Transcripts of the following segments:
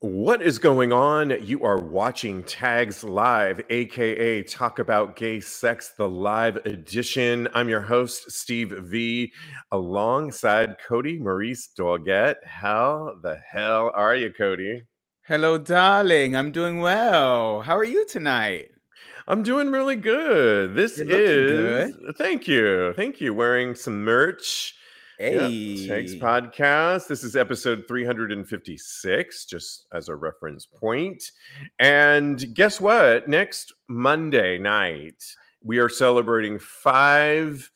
What is going on? You are watching Tags Live, aka Talk About Gay Sex, the live edition. I'm your host, Steve V, alongside Cody Maurice Doggett. How the hell are you, Cody? Hello, darling. I'm doing well. How are you tonight? I'm doing really good. This is, good. thank you. Thank you. Wearing some merch. Yep, Tags Podcast. This is episode 356, just as a reference point. And guess what? Next Monday night, we are celebrating five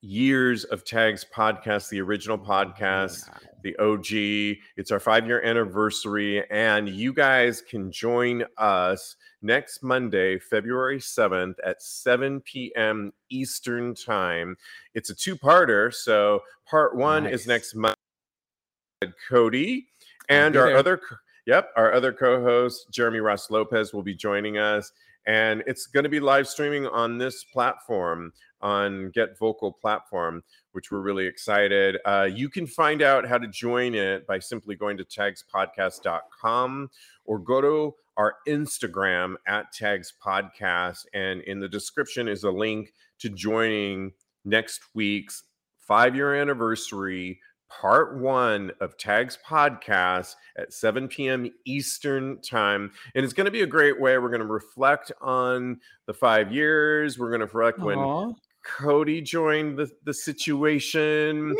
years of Tags Podcast, the original podcast the OG. It's our five year anniversary, and you guys can join us next Monday, February 7th at 7 p.m. Eastern Time. It's a two parter. So, part one is next Monday. Cody and our there. other, yep, our other co host, Jeremy Ross Lopez, will be joining us. And it's going to be live streaming on this platform, on Get Vocal platform which we're really excited. Uh, you can find out how to join it by simply going to tagspodcast.com or go to our Instagram at tags podcast. And in the description is a link to joining next week's five year anniversary. Part one of Tags Podcast at 7 p.m. Eastern Time. And it's going to be a great way. We're going to reflect on the five years. We're going to reflect when Aw. Cody joined the, the situation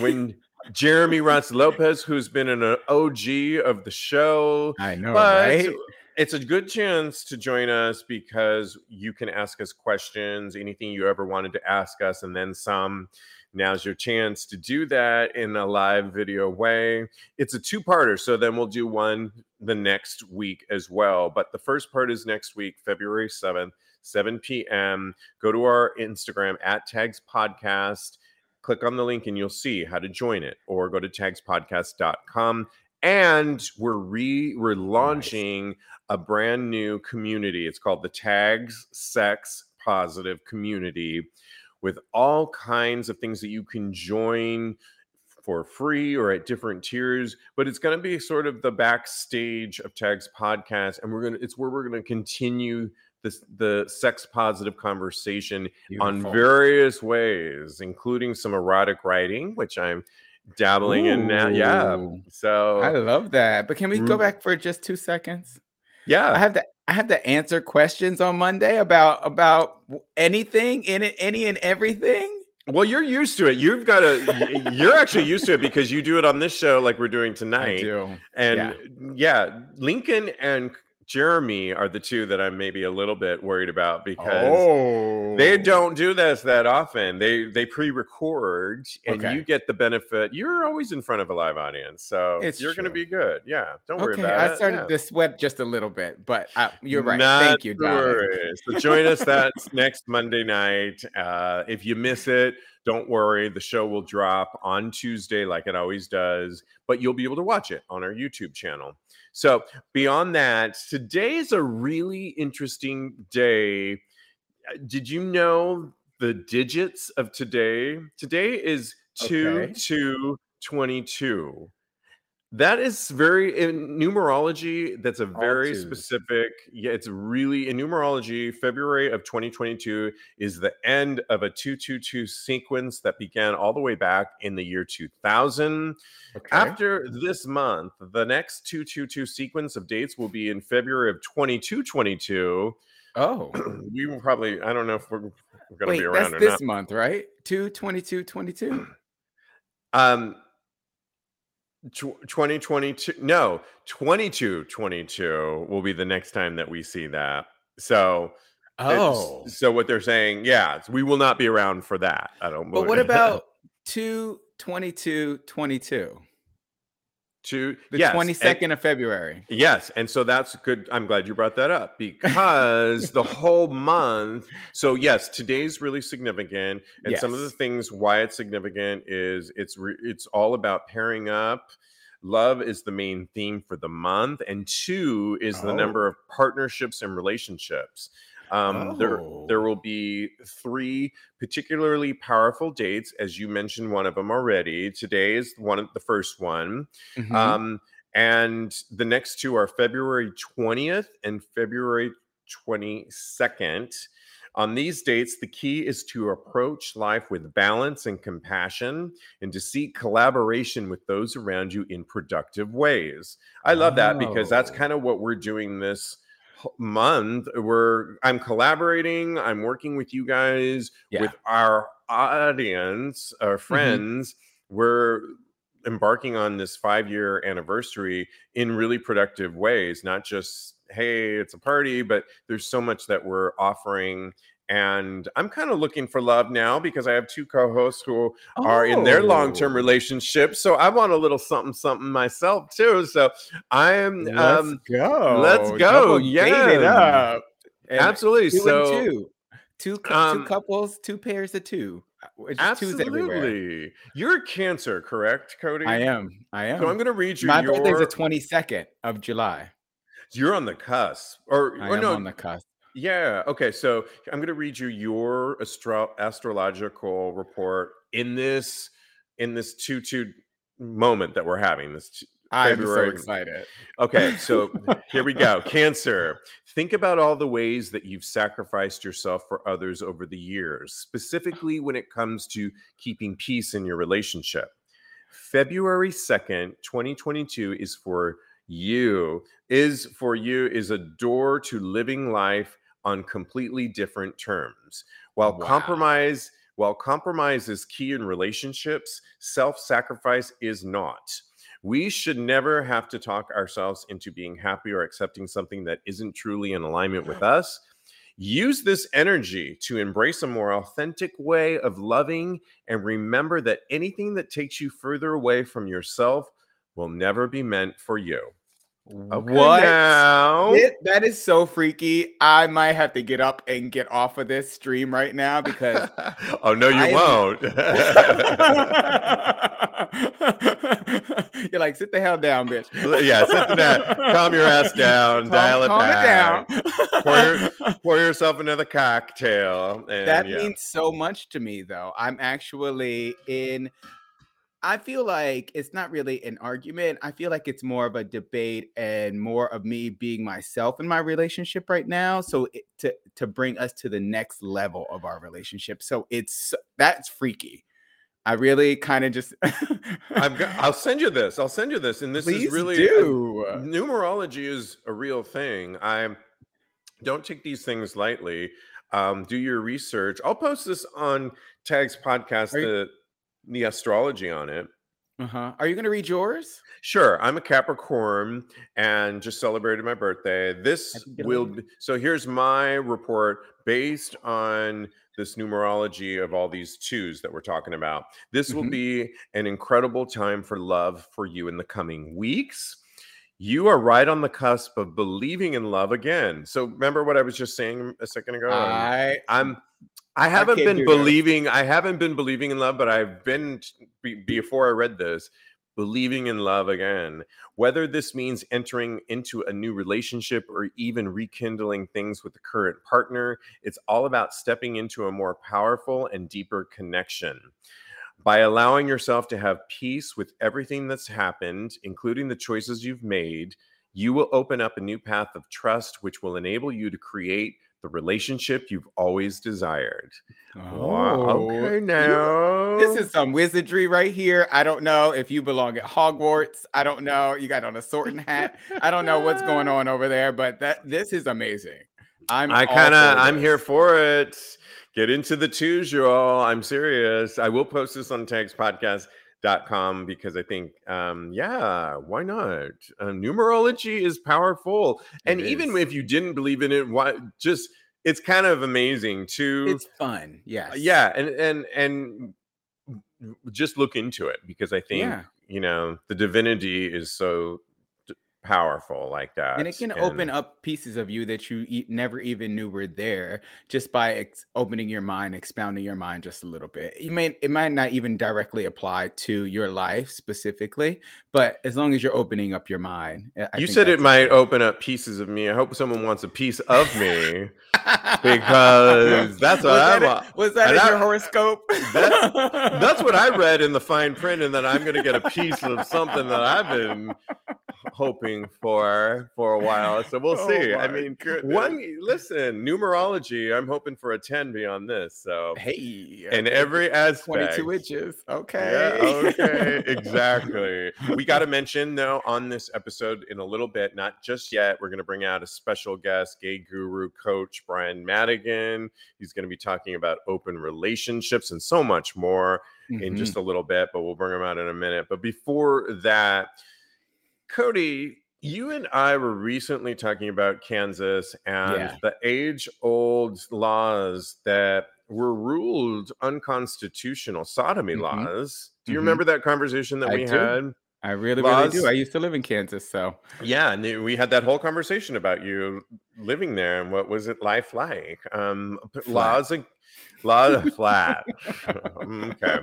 when Jeremy Ross Lopez, who's been an uh, OG of the show, I know, but right? it's a good chance to join us because you can ask us questions, anything you ever wanted to ask us, and then some. Now's your chance to do that in a live video way. It's a two parter, so then we'll do one the next week as well. But the first part is next week, February 7th, 7 p.m. Go to our Instagram at Tags Podcast, click on the link, and you'll see how to join it, or go to tagspodcast.com. And we're re we're launching a brand new community. It's called the Tags Sex Positive Community with all kinds of things that you can join for free or at different tiers but it's going to be sort of the backstage of tags podcast and we're going to it's where we're going to continue this the sex positive conversation on various ways including some erotic writing which i'm dabbling in now yeah so I love that. But can we go mm. back for just two seconds? Yeah. I have to I have to answer questions on Monday about about anything in it, any and everything. well you're used to it you've got a you're actually used to it because you do it on this show like we're doing tonight do. And Yeah. yeah. Lincoln and Jeremy are the two that I'm maybe a little bit worried about because Oh, they don't do this that often. They they pre-record and Okay. you get the benefit. You're always in front of a live audience, so It's you're going to be good. Yeah, don't worry Okay, about I it. I started yeah. to sweat just a little bit, but uh, you're right. Not Thank you, darling. So join us that next Monday night. Uh, if you miss it, don't worry. The show will drop on Tuesday, like it always does, but you'll be able to watch it on our YouTube channel. So beyond that, today is a really interesting day. Uh, Did you know the digits of today? Today is two Okay. two twenty two. That is very in numerology. That's a very specific. Yeah, it's really in numerology. February of 2022 is the end of a 222 sequence that began all the way back in the year 2000. Okay. After this month, the next 222 sequence of dates will be in February of 2222. oh, we will probably, I don't know if we're, we're going to be that's around or this not. month, right? 2 22 22. Um, tw- 2022 no 22 22 will be the next time that we see that so Oh, so what they're saying yeah we will not be around for that i don't but what about 2 22 22? To The yes, and- 22nd of February. yes and so that's good i'm glad you brought that up because the whole month so yes today's really significant and some of the things why it's significant is it's re- it's all about pairing up love is the main theme for the month and two is the oh. number Oh. of partnerships and relationships um, there Oh. there will be three particularly powerful dates as you mentioned one of them already today is one of the first one Mhm. um, And the next two are February 20th and February 22nd. On these dates, the key is to approach life with balance and compassion and to seek collaboration with those around you in productive ways. I love that because that's Oh. kind of what we're doing this month. We're I'm collaborating, I'm working with you guys, Yeah. with our audience, our mm-hmm. friends. We're embarking on this 5-year anniversary in really productive ways, not just hey, it's a party, but there's so much that we're offering. And I'm kind of looking for love now because I have two co-hosts who are in their long-term Oh. relationships. So I want a little something, something myself too. So I'm Let's um go. let's go. Double date it Yeah. Absolutely. two So two. Two, cou- um, two couples, two pairs of two. Uh, It's just everywhere. absolutely. You're a cancer, correct, Cody? I am. I am. So I'm gonna read you My your birthday's the 22nd of July. you're on the cusp. Or, I or am no, on the cusp. Yeah. Okay. So I'm going to read you your astro- astrological report in this in this two two moment that we're having. This t- I'm February. so excited. okay. So here we go. Cancer. Think about all the ways that you've sacrificed yourself for others over the years, specifically when it comes to keeping peace in your relationship. February 2nd, 2022 is for you, is for you, is a door to living life on completely different terms. While Wow. compromise, while compromise is key in relationships, self-sacrifice is not. We should never have to talk ourselves into being happy or accepting something that isn't truly in alignment with us. Use this energy to embrace a more authentic way of loving and remember that anything that takes you further away from yourself will never be meant for you. Okay, what? now. It- that is so freaky. I might have to get up and get off of this stream right now because oh no, you I won't. You're like, sit the hell down, bitch. yeah, sit down. Calm your ass down. Calm- dial it calm back. down. Pour, your- pour yourself another cocktail. And that yeah. means so much to me, though. I'm actually in. I feel like it's not really an argument. I feel like it's more of a debate and more of me being myself in my relationship right now. So it, to to bring us to the next level of our relationship. So it's that's freaky. I really kind of just. I've got, I'll send you this. I'll send you this. And this Please is really do. numerology is a real thing. I don't take these things lightly. Um, do your research. I'll post this on Tags podcast, you- the the astrology on it. Uh-huh. Are you gonna read yours? Sure, I'm a Capricorn and just celebrated my birthday. This will be, so here's my report based on this numerology of all these twos that we're talking about. This will Mhm. be an incredible time for love for you in the coming weeks. You are right on the cusp of believing in love again. So remember what I was just saying a second ago? I I'm I haven't can't been do that. believing I haven't been believing in love, but I've been before I read this believing in love again. Whether this means entering into a new relationship or even rekindling things with the current partner, it's all about stepping into a more powerful and deeper connection. By allowing yourself to have peace with everything that's happened, including the choices you've made, you will open up a new path of trust, which will enable you to create the relationship you've always desired. Wow. Oh, Okay, you- now. This is some wizardry right here. I don't know if you belong at Hogwarts. I don't know. You got on a sorting hat. I don't know what's going on over there, but that this is amazing. I'm I kind of, I'm here for it. Get into the twos, y'all. I'm serious. I will post this on tagspodcast.com because I think, um, yeah, why not? Uh, numerology is powerful. And It even if you didn't believe in it, why just, it's kind of amazing to It's fun. Yes. Uh, yeah and and and just look into it because i think Yeah. you know the divinity is so powerful like that And it can open up pieces of you that you e- never even knew were there just by ex- opening your mind, expounding your mind just a little bit. You may it might not even directly apply to your life specifically, but as long as you're opening up your mind, I- I you said it might open up pieces of me i hope someone wants a piece of me because that's what was I that, want. was that And in I- your horoscope? that's what i read in the fine print and that i'm going to get a piece of something that i've been hoping for for a while. So we'll Oh see. I mean, goodness. one listen, numerology. I'm hoping for a 10 beyond this. So Hey, in every aspect. 22 inches. Yeah, Okay. okay, exactly. We got to mention though on this episode in a little bit, not just yet. We're going to bring out a special guest, gay guru coach Brian Madigan. He's going to be talking about open relationships and so much more in Mhm. just a little bit, but we'll bring him out in a minute. But before that, Cody, you and I were recently talking about Kansas and Yeah. the age old laws that were ruled unconstitutional, sodomy Mhm. laws. Do you Mhm. remember that conversation that I we do. had? I really, really do. I used to live in Kansas, so Yeah, and we had that whole conversation about you living there and what was it life like? Um, Flat. laws, laws flat. okay,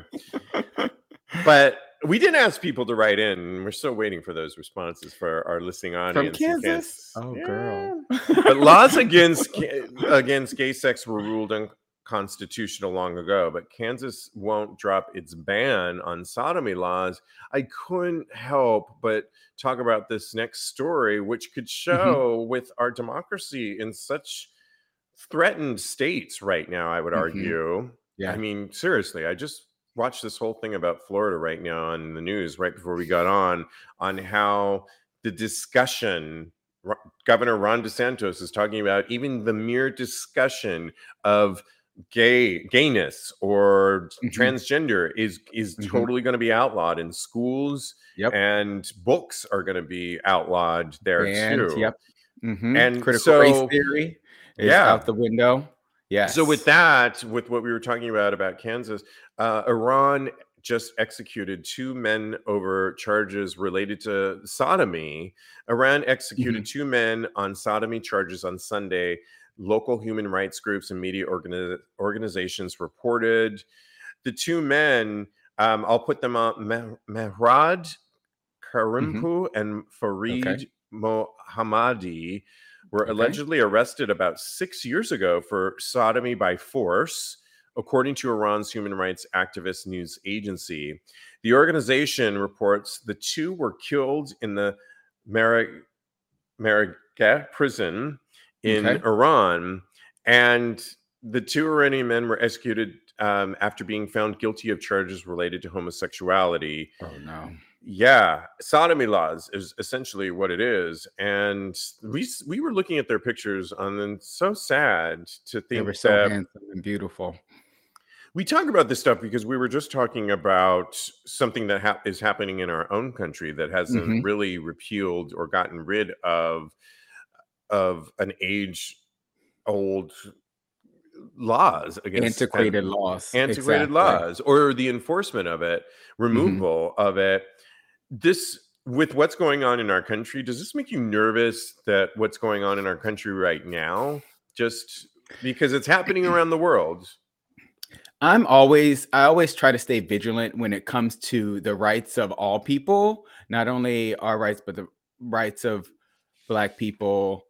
but we didn't ask people to write in. We're still waiting for those responses for our listening audience. in Kansas? Oh, girl. but laws against against gay sex were ruled unconstitutional long ago. But Kansas won't drop its ban on sodomy laws. I couldn't help but talk about this next story, which could show with our democracy in such threatened states right now. I would Mhm. argue. Yeah. I mean, seriously, I just watched this whole thing about Florida right now on the news right before we got on on how the discussion Governor Ron DeSantis is talking about even the mere discussion of gay gayness or Mhm. transgender is is Mhm. totally going to be outlawed in schools Yep. and books are going to be outlawed there And, too. yep. Mhm. And critical so- race theory is Yeah. out the window. Yes. So with that, with what we were talking about about Kansas, uh, Iran just executed two men over charges related to sodomy. Iran executed two men on sodomy charges on Sunday. Local human rights groups and media organi- organizations reported the two men. Um, I'll put them on Meh- Mehrad Karimpour and Farid Mohammadi were Okay. allegedly arrested about six years ago for sodomy by force, according to Iran's human rights activist news agency. The organization reports the two were killed in the Marag- Marageh prison in Okay. Iran, and the two Iranian men were executed um, after being found guilty of charges related to homosexuality. Oh no. Yeah, sodomy laws is essentially what it is, and we we were looking at their pictures, and then so sad to think They were so handsome and beautiful. we talk about this stuff because we were just talking about something that hap is happening in our own country that hasn't Mhm. really repealed or gotten rid of of an age old laws against Antiquated laws. antiquated Exactly. laws or the enforcement of it, removal of it. This with what's going on in our country, does this make you nervous that what's going on in our country right now? Just because it's happening around the world. I'm always I always try to stay vigilant when it comes to the rights of all people, not only our rights but the rights of black people,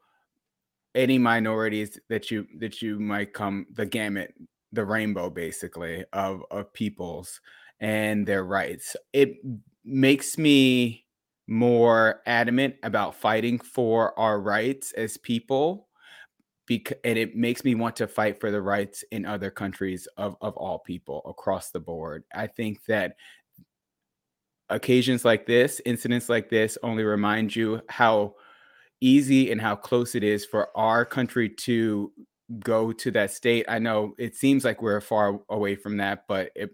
any minorities that you that you might come the gamut, the rainbow basically of of peoples and their rights. It makes me more adamant about fighting for our rights as people because and it makes me want to fight for the rights in other countries of, of all people across the board. I think that occasions like this, incidents like this, only remind you how easy and how close it is for our country to go to that state. I know it seems like we're far away from that, but it,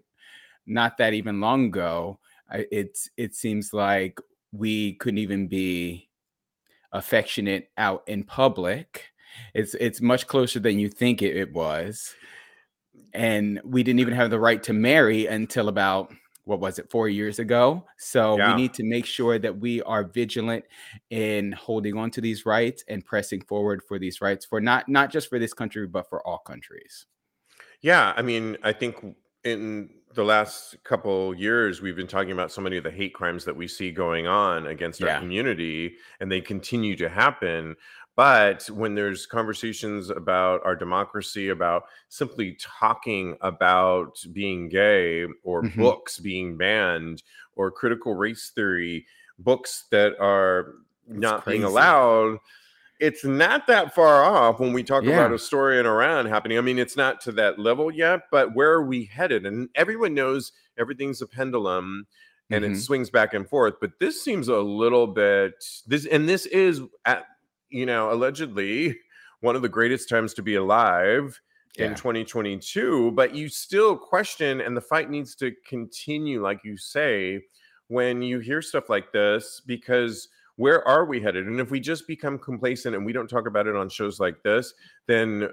not that even long ago, I, it's it seems like we couldn't even be affectionate out in public. It's it's much closer than you think it, it was, and we didn't even have the right to marry until about what was it four years ago. So Yeah. we need to make sure that we are vigilant in holding on to these rights and pressing forward for these rights for not not just for this country but for all countries. Yeah, I mean, I think in the last couple years we've been talking about so many of the hate crimes that we see going on against our community and they continue to happen. But when there's conversations about our democracy, about simply talking about being gay or Mhm. books being banned or critical race theory, books that are not crazy. being allowed it's not that far off when we talk yeah. about a story in Iran happening. I mean, it's not to that level yet, but where are we headed? And everyone knows everything's a pendulum and mm-hmm. it swings back and forth. But this seems a little bit this, and this is at you know allegedly one of the greatest times to be alive yeah. in 2022. But you still question, and the fight needs to continue, like you say, when you hear stuff like this, because where are we headed? And if we just become complacent and we don't talk about it on shows like this, then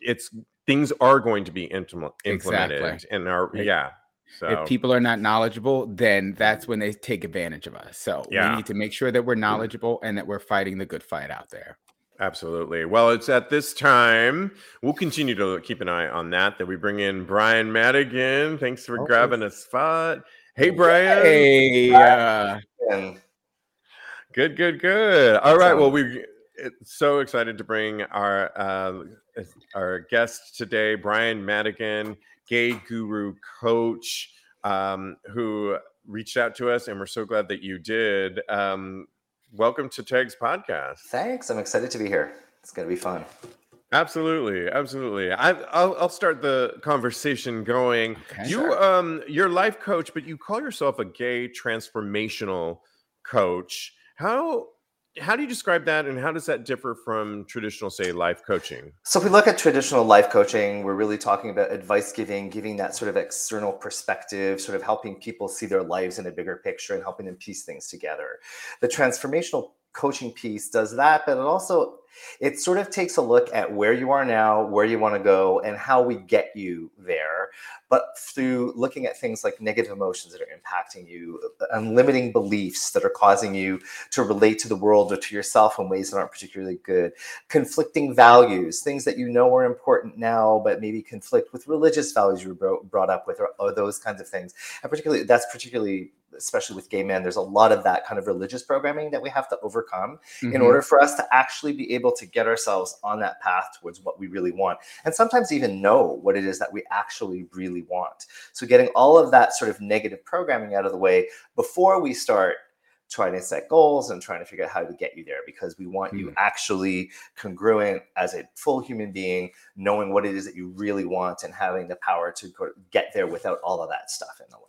it's things are going to be implement, implemented exactly. and are yeah. So if people are not knowledgeable, then that's when they take advantage of us. So yeah. we need to make sure that we're knowledgeable and that we're fighting the good fight out there. Absolutely. Well, it's at this time we'll continue to keep an eye on that. That we bring in Brian Madigan. Thanks for grabbing a spot. Hey, Brian. Hey. Uh, Good, good, good. All right. Well, we're so excited to bring our uh, our guest today, Brian Madigan, gay guru coach, um, who reached out to us, and we're so glad that you did. Um, welcome to Tags Podcast. Thanks. I'm excited to be here. It's going to be fun. Absolutely, absolutely. I, will I'll start the conversation going. Okay, you sure. um you're life coach, but you call yourself a gay transformational coach. How how do you describe that and how does that differ from traditional say life coaching? So if we look at traditional life coaching we're really talking about advice giving giving that sort of external perspective sort of helping people see their lives in a bigger picture and helping them piece things together. The transformational coaching piece does that but it also it sort of takes a look at where you are now, where you want to go, and how we get you there. But through looking at things like negative emotions that are impacting you, and limiting beliefs that are causing you to relate to the world or to yourself in ways that aren't particularly good, conflicting values, things that you know are important now, but maybe conflict with religious values you were brought up with, or, or those kinds of things. And particularly, that's particularly especially with gay men, there's a lot of that kind of religious programming that we have to overcome mm-hmm. in order for us to actually be able to get ourselves on that path towards what we really want. And sometimes even know what it is that we actually really want. So, getting all of that sort of negative programming out of the way before we start trying to set goals and trying to figure out how to get you there because we want you hmm. actually congruent as a full human being, knowing what it is that you really want and having the power to get there without all of that stuff in the way.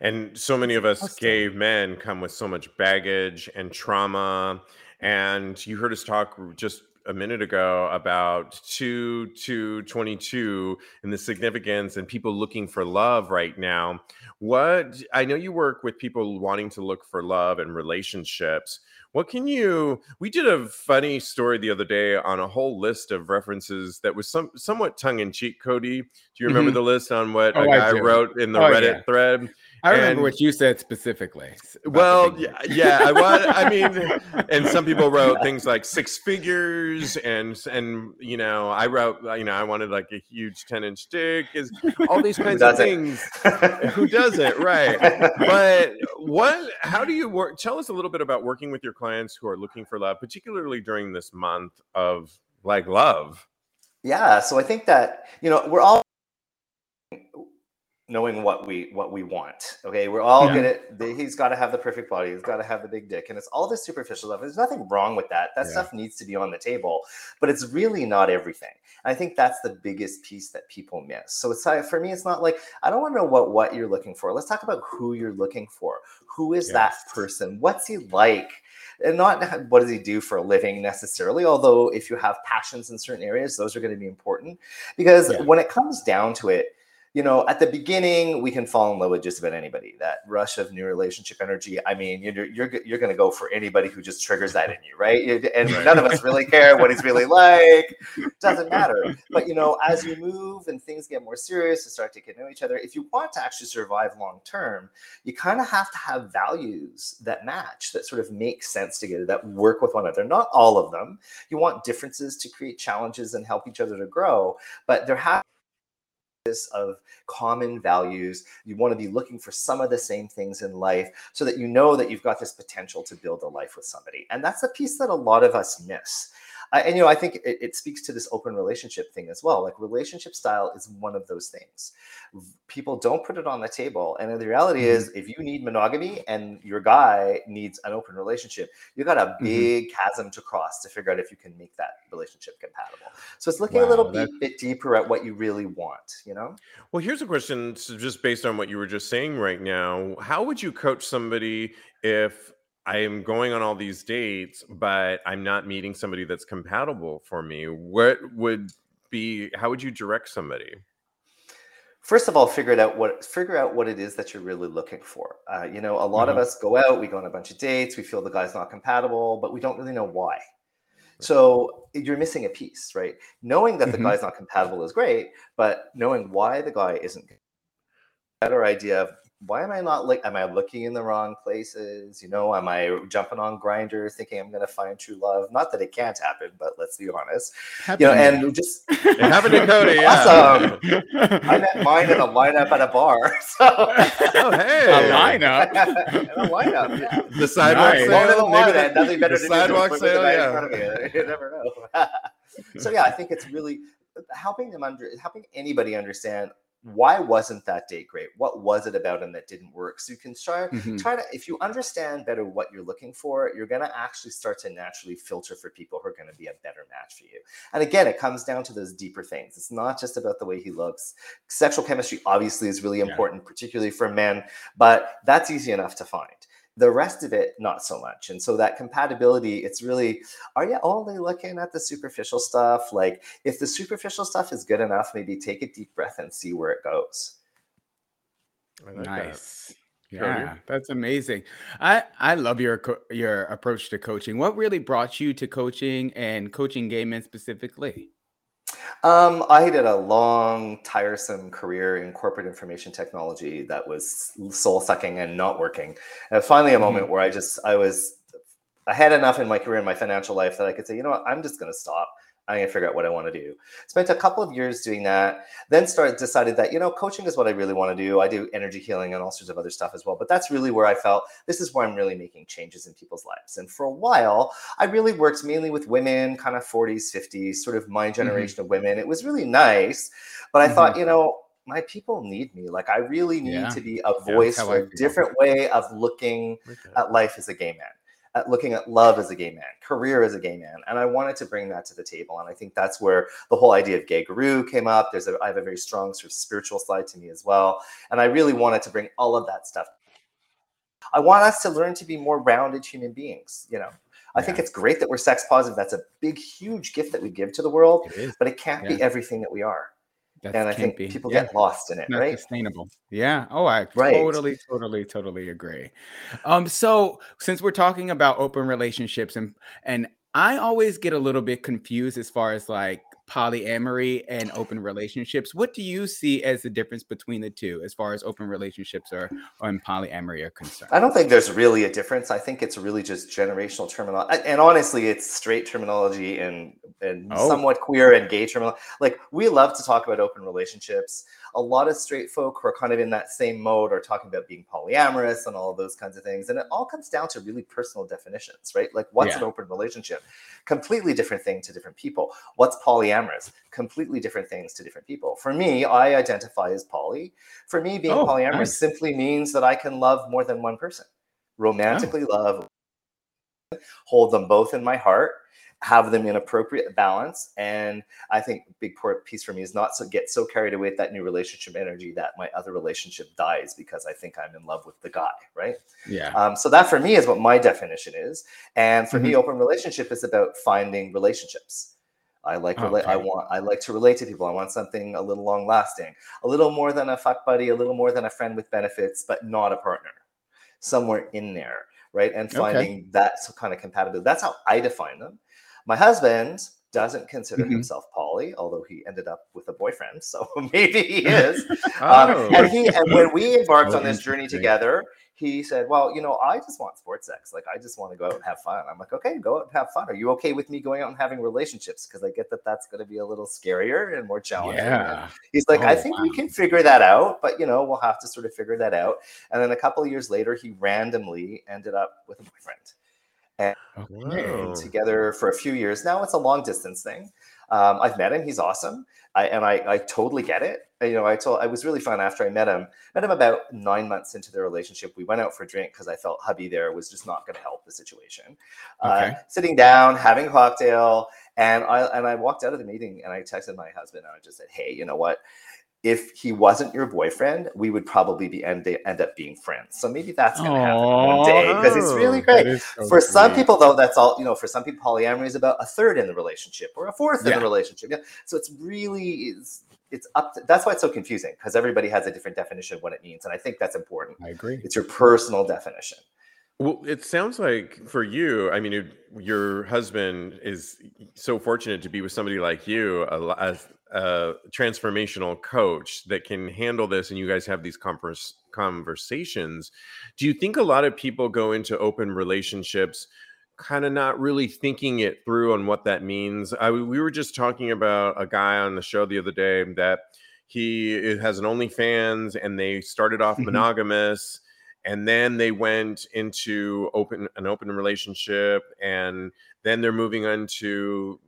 And so many of us awesome. gay men come with so much baggage and trauma. And you heard us talk just a minute ago about 2 to 22 and the significance and people looking for love right now. What I know you work with people wanting to look for love and relationships. What can you? We did a funny story the other day on a whole list of references that was some somewhat tongue in cheek. Cody, do you remember mm-hmm. the list on what oh, a guy wrote in the oh, Reddit yeah. thread? I remember and, what you said specifically. Well, yeah, yeah, I want. I mean, and some people wrote things like six figures, and and you know, I wrote, uh, you know, I wanted like a huge ten inch dick, is all these kinds of things. Who doesn't, right? But what? How do you work? Tell us a little bit about working with your clients who are looking for love, particularly during this month of like love. Yeah, so I think that you know we're all knowing what we what we want. Okay, we're all yeah. gonna. He's got to have the perfect body. He's got to have the big dick, and it's all this superficial stuff. There's nothing wrong with that. That yeah. stuff needs to be on the table, but it's really not everything. I think that's the biggest piece that people miss. So it's uh, for me, it's not like I don't want to know what what you're looking for. Let's talk about who you're looking for. Who is yes. that person? What's he like? And not what does he do for a living necessarily, although if you have passions in certain areas, those are going to be important. Because yeah. when it comes down to it, you know, at the beginning, we can fall in love with just about anybody. That rush of new relationship energy. I mean, you're you're you're going to go for anybody who just triggers that in you, right? And none of us really care what he's really like. Doesn't matter. But you know, as you move and things get more serious and start to get to know each other, if you want to actually survive long term, you kind of have to have values that match, that sort of make sense together, that work with one another. Not all of them. You want differences to create challenges and help each other to grow, but there have of common values. You want to be looking for some of the same things in life so that you know that you've got this potential to build a life with somebody. And that's a piece that a lot of us miss. I, and you know, I think it, it, speaks to this open relationship thing as well. Like relationship style is one of those things. People don't put it on the table, and the reality mm-hmm. is, if you need monogamy and your guy needs an open relationship, you got a mm-hmm. big mm-hmm. chasm to cross to figure out if you can make that relationship compatible. So it's looking wow, a little bit, bit deeper at what you really want. You know. Well, here's a question, so just based on what you were just saying right now. How would you coach somebody if I am going on all these dates, but I'm not meeting somebody that's compatible for me. What would be how would you direct somebody? First of all, figure it out what figure out what it is that you're really looking for. Uh, you know, a lot mm-hmm. of us go out, we go on a bunch of dates, we feel the guy's not compatible, but we don't really know why. So you're missing a piece, right? Knowing that mm-hmm. the guy's not compatible is great, but knowing why the guy isn't better idea of why am I not like, am I looking in the wrong places? You know, am I jumping on Grindr thinking I'm going to find true love? Not that it can't happen, but let's be honest. you know, and just it happened to Cody. Awesome. I met mine in a lineup at a bar. So, oh, hey, a lineup, a lineup. The sidewalk nice. sale. Maybe that, nothing better the sidewalk sale. Yeah, you never know. so yeah, I think it's really helping them under helping anybody understand why wasn't that date great? What was it about him that didn't work? So you can try mm-hmm. try to if you understand better what you're looking for, you're going to actually start to naturally filter for people who are going to be a better match for you. And again, it comes down to those deeper things. It's not just about the way he looks. Sexual chemistry obviously is really important, yeah. particularly for men, but that's easy enough to find the rest of it not so much and so that compatibility it's really are you only looking at the superficial stuff like if the superficial stuff is good enough maybe take a deep breath and see where it goes like nice that. Yeah, that's amazing. I I love your your approach to coaching. What really brought you to coaching and coaching gay men specifically? Um, I did a long, tiresome career in corporate information technology that was soul sucking and not working. And finally, a mm-hmm. moment where I just, I was, I had enough in my career and my financial life that I could say, you know what, I'm just going to stop. I'm gonna figure out what I want to do. Spent a couple of years doing that. Then started decided that you know coaching is what I really want to do. I do energy healing and all sorts of other stuff as well. But that's really where I felt this is where I'm really making changes in people's lives. And for a while, I really worked mainly with women, kind of 40s, 50s, sort of my mm-hmm. generation mm-hmm. of women. It was really nice, but I mm-hmm. thought you know my people need me. Like I really need yeah. to be a voice yeah, for a different way of looking at life as a gay man at looking at love as a gay man, career as a gay man. And I wanted to bring that to the table. And I think that's where the whole idea of gay guru came up. There's a, I have a very strong sort of spiritual side to me as well. And I really wanted to bring all of that stuff. I want us to learn to be more rounded human beings, you know. I yeah. think it's great that we're sex positive. That's a big, huge gift that we give to the world, it but it can't yeah. be everything that we are. That and I think be. people yeah. get lost in it, Not right? Sustainable. Yeah. Oh, I right. totally, totally, totally agree. Um, so since we're talking about open relationships and and I always get a little bit confused as far as like polyamory and open relationships. What do you see as the difference between the two as far as open relationships or, or and polyamory are concerned? I don't think there's really a difference. I think it's really just generational terminology. And honestly, it's straight terminology and, and oh. somewhat queer and gay terminology. Like we love to talk about open relationships a lot of straight folk who are kind of in that same mode are talking about being polyamorous and all of those kinds of things. And it all comes down to really personal definitions, right? Like what's yeah. an open relationship? Completely different thing to different people. What's polyamorous? Completely different things to different people. For me, I identify as poly. For me, being oh, polyamorous nice. simply means that I can love more than one person, romantically oh. love, hold them both in my heart have them in appropriate balance. And I think big piece for me is not to get so carried away with that new relationship energy that my other relationship dies because I think I'm in love with the guy, right? Yeah. Um, so that for me is what my definition is. And for mm-hmm. me, open relationship is about finding relationships. I like relate. Okay. I want. I like to relate to people. I want something a little long lasting, a little more than a fuck buddy, a little more than a friend with benefits, but not a partner. Somewhere in there, right? And finding okay. that kind of compatibility. That's how I define them. My husband doesn't consider mm-hmm. himself poly, although he ended up with a boyfriend, so maybe he is. oh. um, and he and when we embarked oh, on this journey together, he said, "Well, you know, I just want sports sex. Like, I just want to go out and have fun." I'm like, "Okay, go out and have fun. Are you okay with me going out and having relationships? Because I get that that's going to be a little scarier and more challenging." Yeah. And he's like, oh, "I think wow. we can figure that out, but you know, we'll have to sort of figure that out." And then a couple of years later, he randomly ended up with a boyfriend and Wow. together for a few years now. It's a long distance thing. Um, I've met him; he's awesome, I, and I, I totally get it. You know, I told I was really fun after I met him. Met him about nine months into the relationship. We went out for a drink because I felt hubby there was just not going to help the situation. Uh, sitting down, having a cocktail, and I and I walked out of the meeting and I texted my husband and I just said, "Hey, you know what? If he wasn't your boyfriend, we would probably be end, end up being friends. So maybe that's going to happen one day because it's really Oh, great." So for some sweet. people though that's all you know for some people polyamory is about a third in the relationship or a fourth in the relationship yeah so it's really is it's up to, that's why it's so confusing because everybody has a different definition of what it means and i think that's important I agree. it's your personal definition Well, it sounds like for you, I mean, it- your husband is so fortunate to be with somebody like you, a, a, a transformational coach that can handle this, and you guys have these converse, conversations. Do you think a lot of people go into open relationships kind of not really thinking it through on what that means? I, we were just talking about a guy on the show the other day that he has an OnlyFans, and they started off Mhm. monogamous and then they went into open an open relationship and then they're moving on to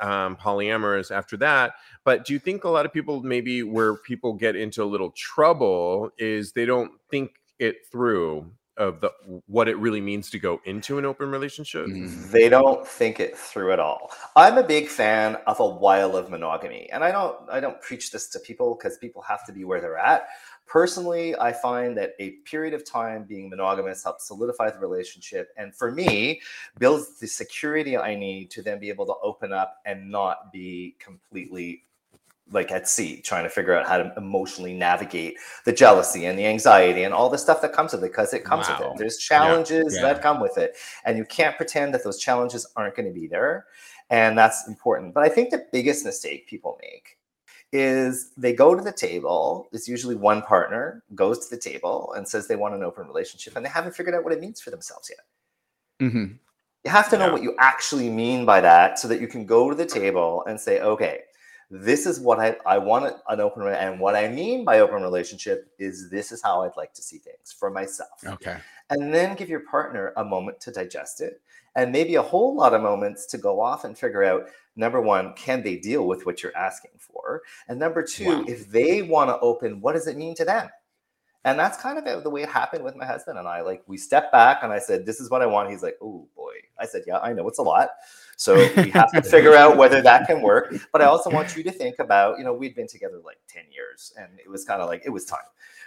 um, polyamorous after that but do you think a lot of people maybe where people get into a little trouble is they don't think it through of the what it really means to go into an open relationship? They don't think it through at all. I'm a big fan of a while of monogamy and i don't i don't preach this to people because people have to be where they're at personally i find that a period of time being monogamous helps solidify the relationship and for me builds the security i need to then be able to open up and not be completely like at sea trying to figure out how to emotionally navigate the jealousy and the anxiety and all the stuff that comes with it because it comes with it. There's challenges Yeah. that come with it and you can't pretend that those challenges aren't going to be there and that's important. But i think the biggest mistake people make is they go to the table it's usually one partner goes to the table and says they want an open relationship and they haven't figured out what it means for themselves yet Mhm. you have to know Yeah. what you actually mean by that so that you can go to the table and say, okay, this is what I, I want an open and what I mean by open relationship is this is how I'd like to see things for myself. Okay. And then give your partner a moment to digest it and maybe a whole lot of moments to go off and figure out number one, can they deal with what you're asking for? And number two, Wow. if they want to open, what does it mean to them? And that's kind of the way it happened with my husband and I. Like we stepped back and I said, "This is what I want." He's like, "Oh boy." I said, "Yeah, I know it's a lot." So we have to figure out whether that can work. But I also want you to think about, you know, we'd been together like 10 years and it was kind of like it was time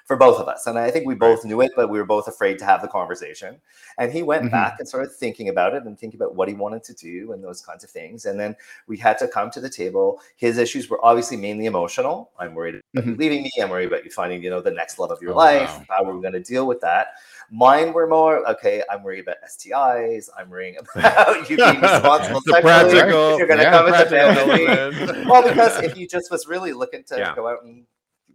for both of us. And I think we both knew it, but we were both afraid to have the conversation. And he went Mhm. back and started thinking about it and thinking about what he wanted to do and those kinds of things. And then we had to come to the table. His issues were obviously mainly emotional. I'm worried about you Mhm. leaving me. I'm worried about you finding, you know, the next love of your Oh, life. wow. How are we going to deal with that? Mine were more okay. I'm worried about STIs. I'm worrying about you being responsible. the sexually, practical you're going to yeah, come into family. well, because if you just was really looking to Yeah. go out and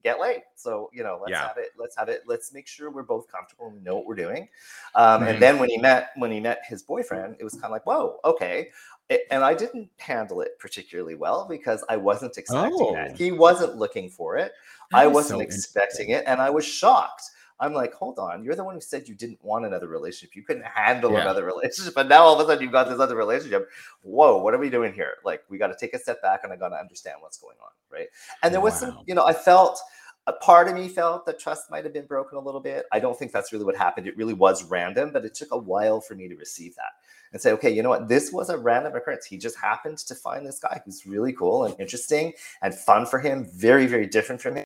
get laid, so you know, let's Yeah. have it. Let's have it. Let's make sure we're both comfortable and know what we're doing. Um, Mhm. And then when he met when he met his boyfriend, it was kind of like, whoa, okay. It- and I didn't handle it particularly well because I wasn't expecting that. Oh. He wasn't looking for it. That I wasn't so expecting it, and I was shocked. I'm like, hold on, you're the one who said you didn't want another relationship. You couldn't handle Yeah. another relationship, but now all of a sudden you've got this other relationship. Whoa, what are we doing here? Like, we got to take a step back, and I got to understand what's going on, right? And there was some, you know, I felt a part of me felt that trust might have been broken a little bit. I don't think that's really what happened. It really was random, but it took a while for me to receive that and say, okay, you know what? This was a random occurrence. He just happened to find this guy who's really cool and interesting and fun for him, very, very different from him.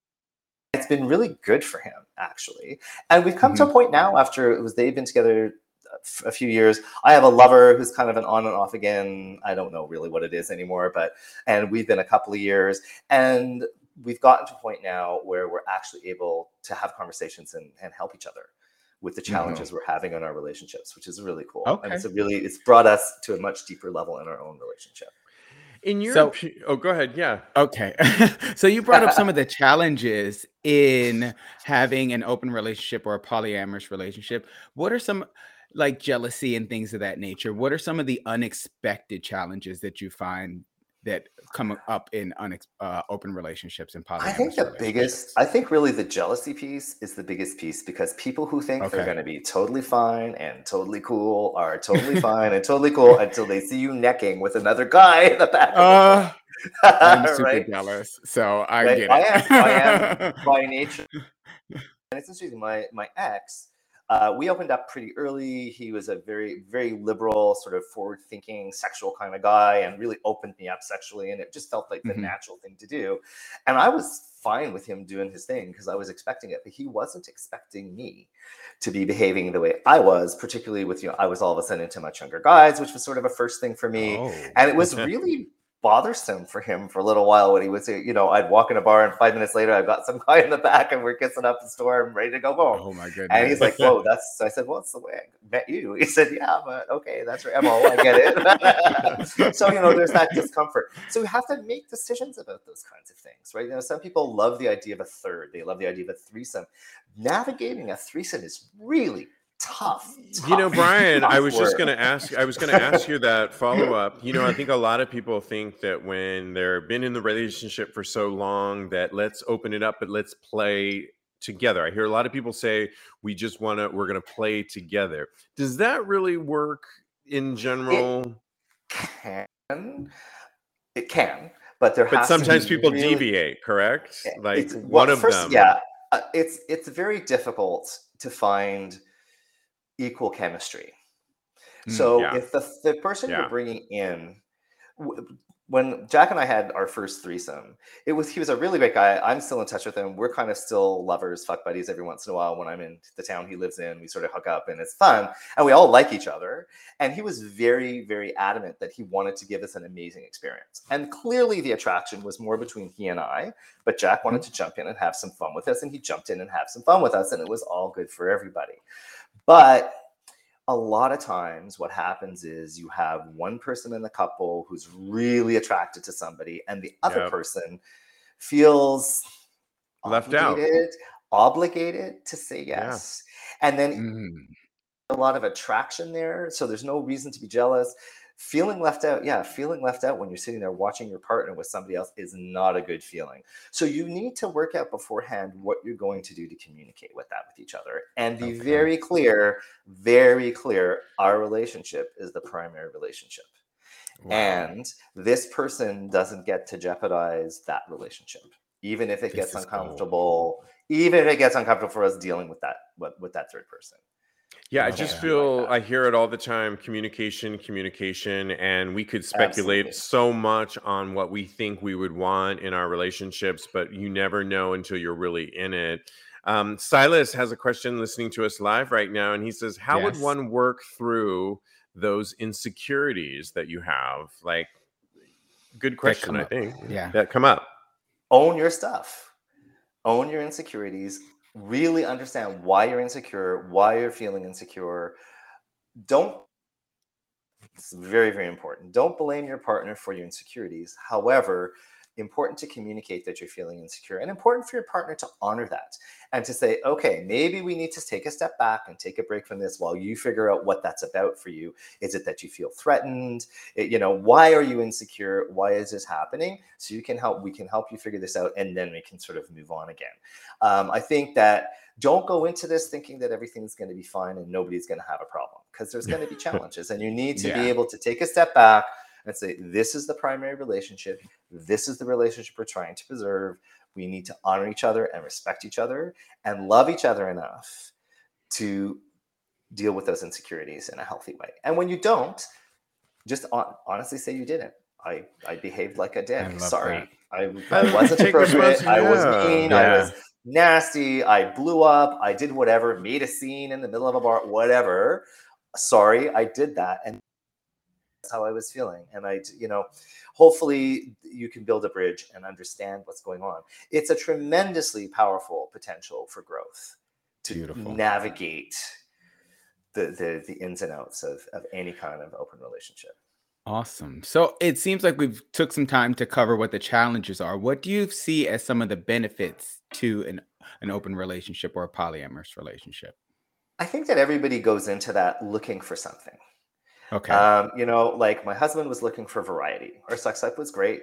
It's been really good for him, actually. And we've come to a mm-hmm. point now after it was they've been together uh, a few years. I have a lover who's kind of an on and off again. I don't know really what it is anymore, but and we've been a couple of years and we've gotten to a point now where we're actually able to have conversations and, and help each other with the mm-hmm. challenges we're having in our relationships, which is really cool. Okay. And it's a really it's brought us to a much deeper level in our own relationship. In your So- oh, go ahead. Yeah. Okay. so you brought up some of the challenges in having an open relationship or a polyamorous relationship. What are some like jealousy and things of that nature? What are some of the unexpected challenges that you find that come up in unex- uh, open relationships and polyamorous I think the biggest, I think really the jealousy piece is the biggest piece because people who think they're going to be totally fine and totally cool are totally fine and totally cool until they see you necking with another guy in the back. of Uh, I'm super right? jealous, so I Right, get it. I am- I am by nature. And it's interesting. My my ex, uh, we opened up pretty early. He was a very very liberal, sort of forward thinking, sexual kind of guy, and really opened me up sexually. And it just felt like the Mhm. natural thing to do. And I was fine with him doing his thing because I was expecting it, but he wasn't expecting me to be behaving the way I was, particularly with you know I was all of a sudden into much younger guys, which was sort of a first thing for me. Oh. And it was really bothersome for him for a little while when he say, you know, I'd walk in a bar and five minutes later I've got some guy in the back and we're kissing up the store and ready to go home. Oh my goodness. And he's like, whoa, that's, I said, well, it's the way I met you. He said, yeah, but okay, that's your MO. I get it. so, you know, there's that discomfort. So we have to make decisions about those kinds of things, right? You know, some people love the idea of a third, they love the idea of a threesome. Navigating a threesome is really tough. You know, Brian, I tough was just going to ask. I was going to ask you that follow up. You know, I think a lot of people think that when they've been in the relationship for so long, that let's open it up, but let's play together. I hear a lot of people say we just want to. We're going to play together. Does that really work in general? can it can but there but sometimes people really- deviate. Correct? Like it's- one of first, them. yeah uh, it's it's very difficult to find equal chemistry Mm, so yeah. if the, the person Yeah. you're bringing in when Jack and I had our first threesome, it was he was a really great guy. I'm still in touch with him. We're kind of still lovers, fuck buddies every once in a while when I'm in the town he lives in. We sort of hook up and it's fun. And we all like each other. And he was very, very adamant that he wanted to give us an amazing experience. And clearly the attraction was more between he and I, but Jack wanted to jump in and have some fun with us. And he jumped in and have some fun with us. And it was all good for everybody. But a lot of times what happens is you have one person in the couple who's really attracted to somebody and the other Yep. person feels Left out. obligated, to say Yeah. yes and then Mm. a lot of attraction there so there's no reason to be jealous feeling left out yeah feeling left out when you're sitting there watching your partner with somebody else is not a good feeling so you need to work out beforehand what you're going to do to communicate with that with each other and be Okay. very clear very clear our relationship is the primary relationship Wow. and this person doesn't get to jeopardize that relationship even if it This gets is cool. uncomfortable even if it gets uncomfortable for us dealing with that with, with that third person Yeah, I just feel that. I hear it all the time communication, communication, and we could speculate Absolutely. so much on what we think we would want in our relationships, but you never know until you're really in it. Um, Silas has a question listening to us live right now, and he says, How would one work through those insecurities that you have? Like, good question, come I up. think, Yeah. that come up. own your stuff own your insecurities really understand why you're insecure why you're feeling insecure. Don't it's very very important. Don't blame your partner for your insecurities. However important to communicate that you're feeling insecure and important for your partner to honor that and to say okay maybe we need to take a step back and take a break from this while you figure out what that's about for you. Is it that you feel threatened? It- you know why are you insecure? Why is this happening? So you can help we can help you figure this out and then we can sort of move on again. Um, i think that don't go into this thinking that everything's going to be fine and nobody's going to have a problem because there's going to be challenges and you need to Yeah. be able to take a step back and say this is the primary relationship. This is the relationship we're trying to preserve. We need to honor each other and respect each other and love each other enough to deal with those insecurities in a healthy way. And when you don't just hon- honestly say you didn't. I i behaved like a dick. love sorry. I, I wasn't take appropriate. I was mean. Yeah. i was nasty. I blew up. I did whatever. Made a scene in the middle of a bar. Whatever. Sorry i did that. And that's how i was feeling and i you know hopefully you can build a bridge and understand what's going on it's a tremendously powerful potential for growth to Beautiful. navigate the, the the ins and outs of, of any kind of open relationship Awesome. So it seems like we've took some time to cover what the challenges are. What do you see as some of the benefits to an an open relationship or a polyamorous relationship? i think that everybody goes into that looking for something Okay. Um, you know, like my husband was looking for variety. Our sex life was great.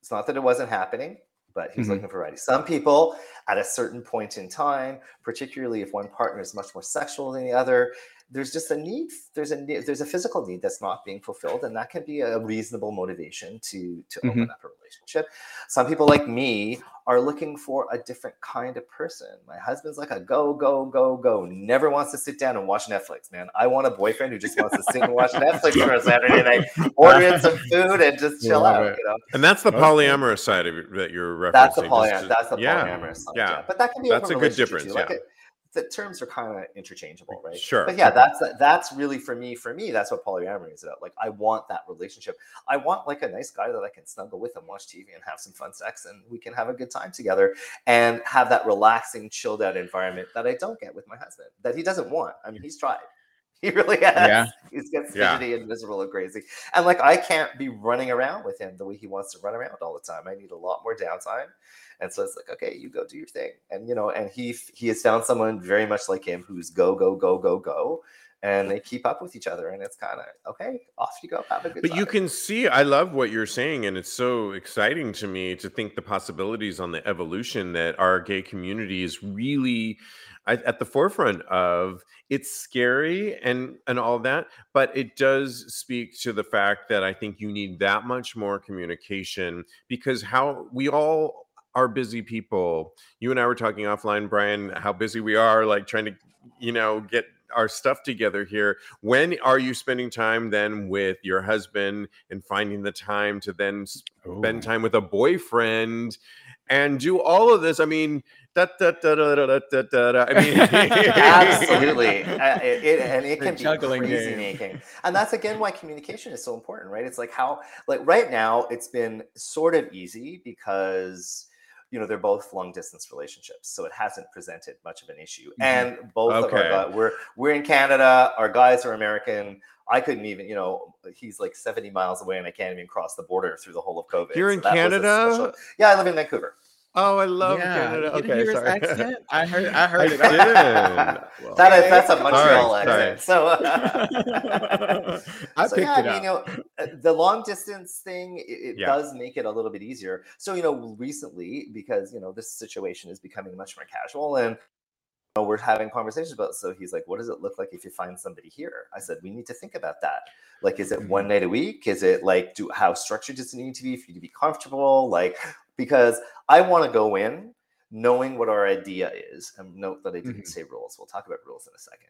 It's not that it wasn't happening, but he was Mhm. looking for variety. Some people at a certain point in time, particularly if one partner is much more sexual than the other, there's just a need there's a need, there's a physical need that's not being fulfilled and that can be a reasonable motivation to to open mm-hmm. up a relationship some people like me are looking for a different kind of person my husband's like a go go go go never wants to sit down and watch netflix man i want a boyfriend who just wants to sit and watch netflix for a saturday night order in some food and just chill Love out it. you know And that's the Okay. polyamorous side of it that you're referencing. that's the just that's the yeah, polyamorous side, yeah. yeah. But that can be That's a good difference, too. Like yeah. it- the terms are kind of interchangeable, right? Sure. But yeah, that's that's really for me. For me, that's what polyamory is about. Like, I want that relationship. I want like a nice guy that I can snuggle with and watch TV and have some fun sex, and we can have a good time together and have that relaxing, chilled out environment that I don't get with my husband. That he doesn't want. I mean, he's tried. He really has. Yeah. He's gets Yeah. fidgety and miserable and crazy. And like I can't be running around with him the way he wants to run around all the time. I need a lot more downtime. And so it's like, okay, you go do your thing. And you know, and he he has found someone very much like him who's go, go, go, go, go. And they keep up with each other. And it's kind of okay, off you go. Have a good But time. you can see, I love what you're saying, and it's so exciting to me to think the possibilities on the evolution that our gay community is really at, at the forefront of. It's scary and and all that, but it does speak to the fact that I think you need that much more communication because how we all are busy people. You and I were talking offline, Brian, how busy we are, like trying to, you know, get our stuff together here when are you spending time then with your husband and finding the time to then spend Ooh. time with a boyfriend and do all of this i mean da, da, da, da, da, da, da, da. i mean Absolutely, Uh, it, it- and it The can be crazy game. making, and that's again why communication is so important, right? It's like how, like right now, it's been sort of easy because you know they're both long distance relationships, so it hasn't presented much of an issue. Mhm. And both of our Okay. guys, we're we're in Canada, our guys are American. I couldn't even, you know, he's like 70 miles away, and I can't even cross the border through the whole of COVID. You're so in that was a Canada? special- Yeah, I live in Vancouver. Oh i love yeah, canada you okay hear his sorry accent? I heard. I I heard it. didn't. Well, That is that's a Sorry, Montreal sorry. accent. So, I so picked yeah, it I mean, up. you know, uh, the long distance thing it, it Yeah. does make it a little bit easier. So you know, recently because you know this situation is becoming much more casual and. you know, we're having conversations about so he's like what does it look like if you find somebody here i said we need to think about that like is it one night a week is it like do how structured does it need to be for you to be comfortable like because i want to go in knowing what our idea is and note that i didn't Mhm. say rules we'll talk about rules in a second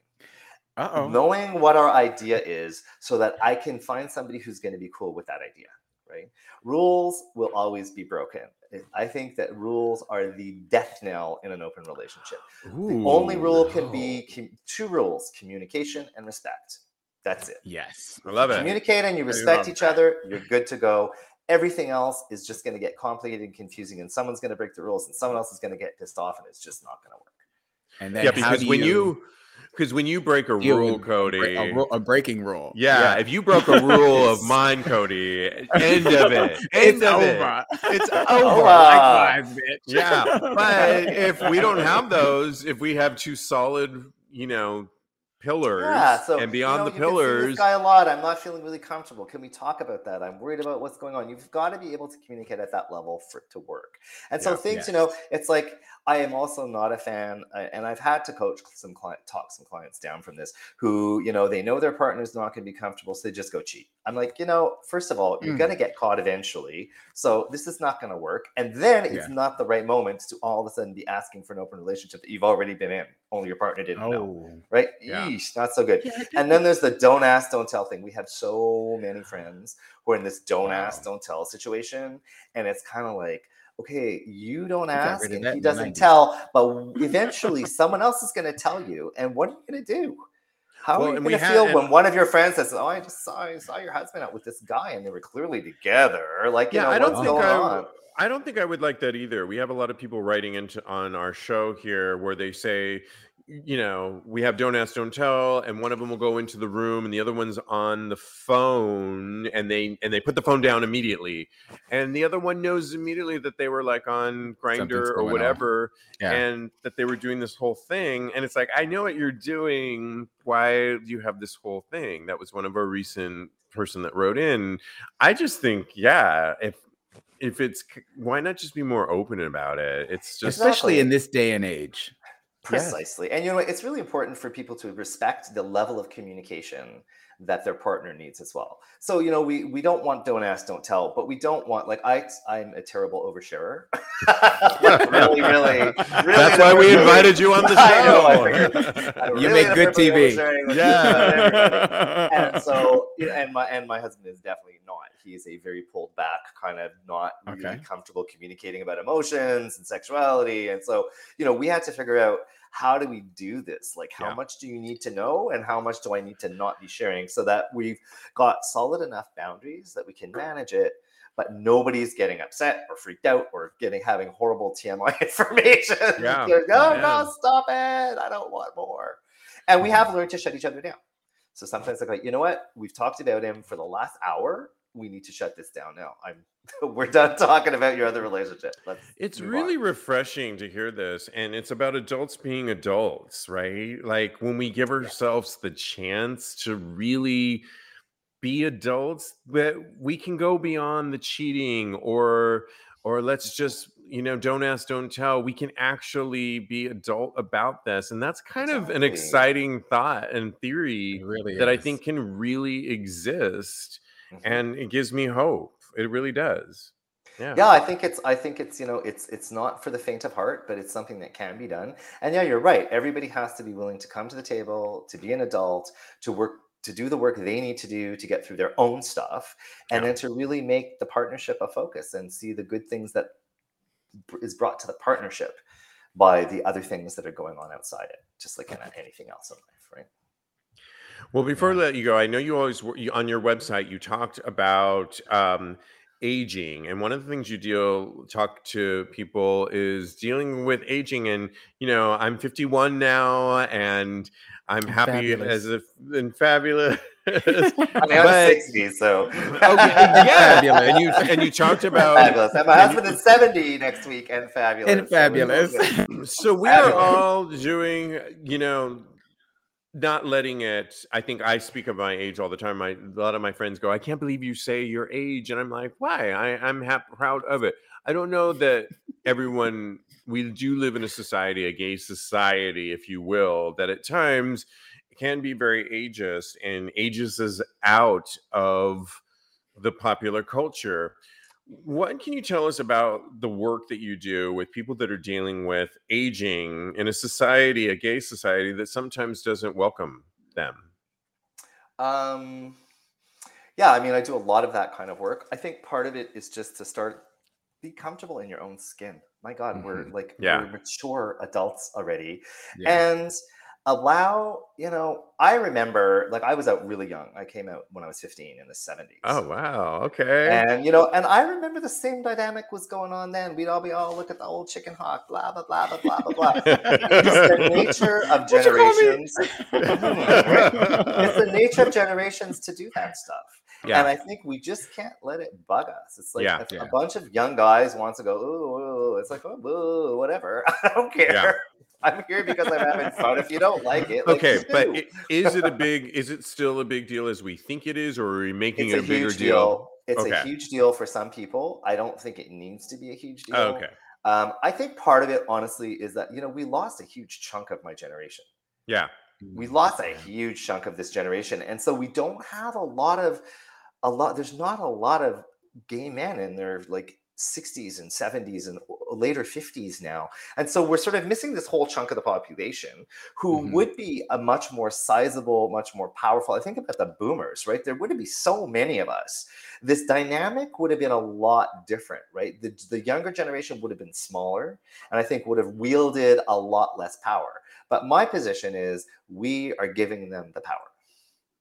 Uh oh. knowing what our idea is so that I can find somebody who's going to be cool with that idea, right? Rules will always be broken. I- I think that rules are the death knell in an open relationship. The only rule can be com- two rules communication and respect. That's it. Yes. i love it Communicate and you respect each that. other, you're good to go. Everything else is just going to get complicated and confusing, and someone's going to break the rules, and someone else is going to get pissed off, and it's just not going to work. And then yeah because when you because when you break a deal rule with cody a, a breaking rule. yeah, if you broke a rule of mine cody end of it end it's of it over. it's Over. over Likewise, bitch. yeah but if we don't have those if we have two solid you know pillars Yeah, so and you beyond know, the you pillars this guy a lot. I'm not feeling really comfortable. Can we talk about that? I'm worried about what's going on. You've got to be able to communicate at that level for it to work. And so Yeah. things, you know, it's like I am also not a fan, uh, and I've had to coach some client, talk some clients down from this who, you know, they know their partner's not going to be comfortable, so they just go cheat. I'm like, you know, first of all, you're Mm. going to get caught eventually, so this is not going to work. And then it's Yeah. not the right moment to all of a sudden be asking for an open relationship that you've already been in, only your partner didn't know, Oh. right? Yeah. Yeesh, not so good. Yeah, And then there's the don't ask, don't tell thing. We have so many friends who are in this don't ask, don't tell situation. And it's kind of like, okay, you don't ask and he doesn't 90s. tell, but eventually someone else is going to tell you. And what are you going to do? How Well, are you going to feel when one of your friends says, "Oh, I just saw, I saw your husband out with this guy, and they were clearly together"? Like, you yeah know, i don't think I, on? I don't think i would like that either we have a lot of people writing into on our show here where they say you know, we have don't ask, don't tell, and one of them will go into the room, and the other one's on the phone, and they and they put the phone down immediately, and the other one knows immediately that they were like on Grindr or whatever, yeah. and that they were doing this whole thing, and it's like I know what you're doing. Why do you have this whole thing? That was one of our recent person that wrote in. I just think, yeah, if if it's why not just be more open about it? It's just especially in this day and age. Precisely. And you know, it's really important for people to respect the level of communication that their partner needs as well. So, you know, we we don't want don't ask, don't tell, but we don't want like I I'm a terrible oversharer. really, really, really. That's why we invited you on the show. I know, I I you really make good TV. Yeah. And so, you know, and my and my husband is definitely not. He's a very pulled back, kind of not really okay. comfortable communicating about emotions and sexuality. And so, you know, we had to figure out how do we do this? Like, how yeah. much do you need to know, and how much do I need to not be sharing, so that we've got solid enough boundaries that we can manage it, but nobody's getting upset or freaked out or getting having horrible TMI information. Yeah. no, oh, no, stop it! I don't want more. And we have learned to shut each other down. So sometimes I'm like, you know what? We've talked about him for the last hour. We need to shut this down now. I'm we're done talking about your other relationship. Let's it's really on. refreshing to hear this. And it's about adults being adults, right? Like when we give ourselves the chance to really be adults, that we can go beyond the cheating or or let's just you know don't ask don't tell we can actually be adult about this and that's kind exactly. of an exciting thought and theory really that is. i think can really exist mm-hmm. and it gives me hope it really does. Yeah. yeah i think it's i think it's you know it's it's not for the faint of heart but it's something that can be done and yeah you're right everybody has to be willing to come to the table to be an adult to work to do the work they need to do to get through their own stuff and yeah. then to really make the partnership a focus and see the good things that is brought to the partnership by the other things that are going on outside it just like in anything else in life right well, before I let you go, I know you always on your website you talked about um, aging, and one of the things you deal talk to people is dealing with aging. And you know, I'm 51 now, and I'm happy fabulous. as if and fabulous. I mean, I'm 60, so. okay, yeah, and you and you talked about fabulous. And my husband is 70 next week, and fabulous, and fabulous. So, we fabulous. are all doing, you know, not letting it i think i speak of my age all the time. My, a lot of my friends go i can't believe you say your age. And i'm like why? I, i'm happy, proud of it. I don't know that everyone we do live in a society a gay society if you will that at times can be very ageist and ages is out of the popular culture what can you tell us about the work that you do with people that are dealing with aging in a society, a gay society that sometimes doesn't welcome them? Um, yeah, I mean, I do a lot of that kind of work. I think part of it is just to start be comfortable in your own skin. My God, mm-hmm. we're like yeah. we're mature adults already, yeah. and allow you know i remember like i was out really young i came out when i was 15 in the 70s oh wow okay and you know and i remember the same dynamic was going on then we'd all be all oh, look at the old chicken hawk blah blah blah blah blah blah blah it's the nature of generations it's the nature of generations to do that stuff yeah. And I think we just can't let it bug us. It's like yeah, yeah. a bunch of young guys wants to go, Ooh, it's like, oh, whatever. I don't care. I'm here because I'm having fun. If you don't like it, like okay. But it, is it a big? Is it still a big deal as we think it is, or are we making it's it a, a bigger deal? deal? It's okay. a huge deal for some people. I don't think it needs to be a huge deal. Okay. Um, I think part of it, honestly, is that you know we lost a huge chunk of my generation. Yeah. We lost a huge chunk of this generation, and so we don't have a lot of a lot. There's not a lot of gay men in their like 60s and 70s and later 50s now. And so we're sort of missing this whole chunk of the population who mm-hmm. would be a much more sizable, much more powerful. I think about the boomers, right? There wouldn't be so many of us. This dynamic would have been a lot different, right? The, the younger generation would have been smaller and I think would have wielded a lot less power. But my position is we are giving them the power.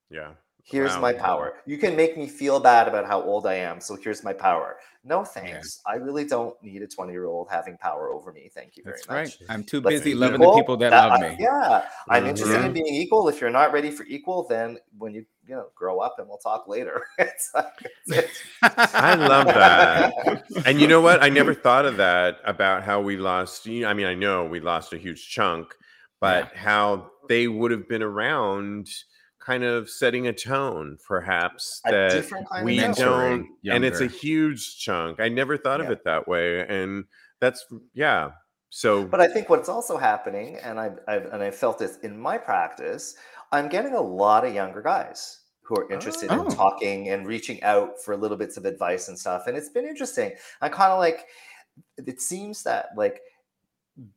Yeah. Here's Wow. my power. You can make me feel bad about how old I am. So here's my power. No thanks. I really don't need a 20 year old having power over me. Thank you very That's much. right. I'm too Let's busy loving the people that That- love I- me. yeah, I'm interested in mm-hmm. being equal. If you're not ready for equal, then when you you know grow up and we'll talk later. it's like, it's I love that. and you know what? I never thought of that about how we lost. you know, I mean, I know we lost a huge chunk, but how they would have been around, kind of setting a tone, perhaps a that we don't. And it's a huge chunk. I never thought of it that way, and that's yeah. So But I think what's also happening, and I've, I've and I felt this in my practice, I'm getting a lot of younger guys who are interested Oh. in talking and reaching out for little bits of advice and stuff. And it's been interesting. I kind of like it seems that like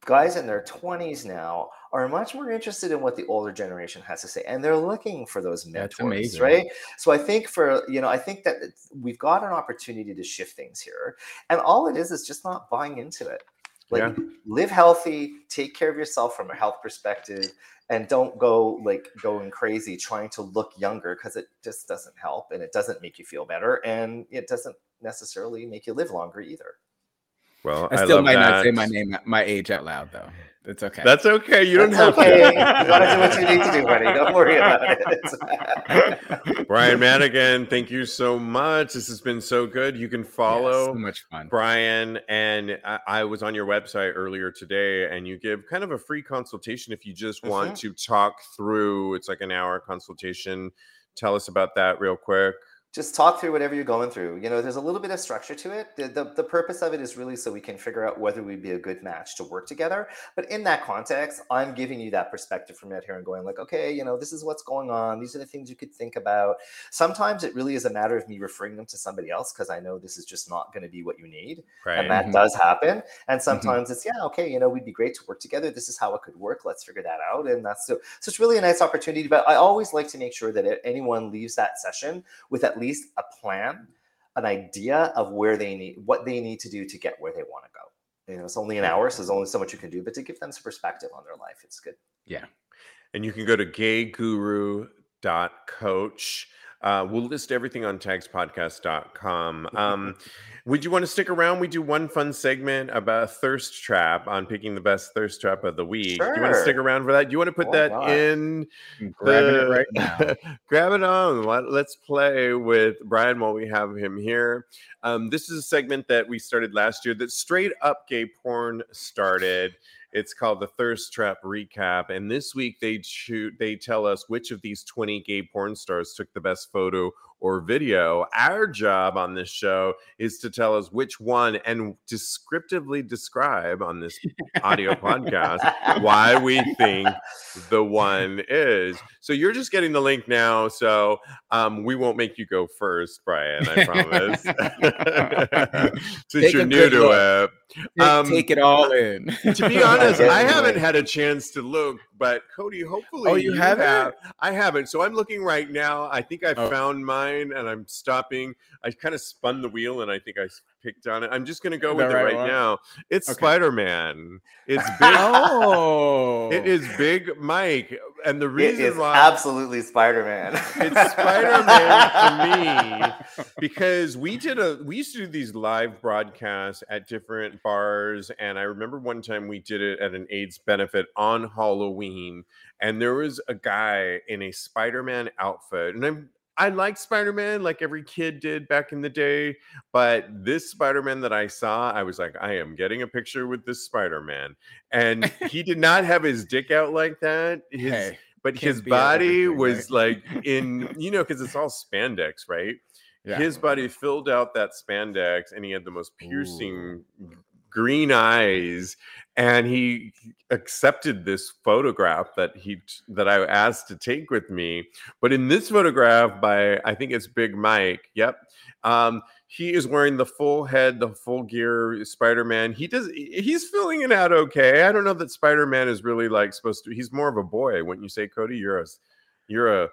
guys in their 20s now are much more interested in what the older generation has to say and they're looking for those mentors right? So i think for you know i think that we've got an opportunity to shift things here and all it is is just not buying into it. Like Yeah. live healthy take care of yourself from a health perspective and don't go like going crazy trying to look younger because it just doesn't help and it doesn't make you feel better and it doesn't necessarily make you live longer either well, I still love might not say my name, my age out loud though. It's okay. That's okay. You don't It's have okay. to. you gotta do what you need to do, buddy. Don't worry about it. Brian Madigan, thank you so much. This has been so good. You can Yeah, follow so much fun. Brian, and I, I was on your website earlier today, and you give kind of a free consultation if you just want Mhm. to talk through. It's like an hour consultation. Tell us about that real quick. Just talk through whatever you're going through. You know, there's a little bit of structure to it. The, the, the purpose of it is really so we can figure out whether we'd be a good match to work together. But in that context, I'm giving you that perspective from it here and going like, okay, you know, this is what's going on. These are the things you could think about. Sometimes it really is a matter of me referring them to somebody else because I know this is just not going to be what you need. Right. and that Mhm. does happen and sometimes it's yeah okay you know we'd be great to work together this is how it could work let's figure that out and that's so so it's really a nice opportunity but i always like to make sure that anyone leaves that session with at least a plan an idea of where they need what they need to do to get where they want to go you know it's only an hour so there's only so much you can do but to give them some perspective on their life it's good Yeah. And you can go to gayguru.coach. Uh, we'll list everything on tagspodcast.com. Um, would you want to stick around? We do one fun segment about thirst trap on picking the best thirst trap of the week. Do you want to stick around for that? Do you want to put Why that not? in? I'm grabbing it right now. grab it on. Let, let's play with Brian while we have him here. Um, this is a segment that we started last year that straight up gay porn started. It's called the Thirst Trap Recap, and this week they choose they tell us which of these 20 gay porn stars took the best photo or video. Our job on this show is to tell us which one and descriptively describe on this audio podcast why we think the one is. So you're just getting the link now. So um, we won't make you go first, Brian. I promise. Since Take you're new to look. it. Um, Take it all in. To be honest, I haven't had a chance to look, but Cody, hopefully Oh, you haven't? have. I haven't. So I'm looking right now. I think I Oh. found mine and I'm stopping. I kind of spun the wheel and I think I picked on it. I'm just going to go The with it right right one? now. It's Okay. Spider Man. It's big. oh, It is Big Mike, and the reason is why absolutely spider-man it's Spider-Man for me because we did a we used to do these live broadcasts at different bars, and I remember one time we did it at an AIDS benefit on Halloween, and there was a guy in a Spider-Man outfit, and I'm. I like Spider-Man like every kid did back in the day, but this Spider-Man that I saw, I was like, I am getting a picture with this Spider-Man. And he did not have his dick out like that. His hey, but his body was right? like in you know because it's all spandex right yeah. his body filled out that spandex and he had the most piercing green eyes and he accepted this photograph that he that i asked to take with me but in this photograph by i think it's big mike yep um he is wearing the full head the full gear spider-man he does he's filling it out okay i don't know that spider-man is really like supposed to he's more of a boy wouldn't you say cody? You're a you're a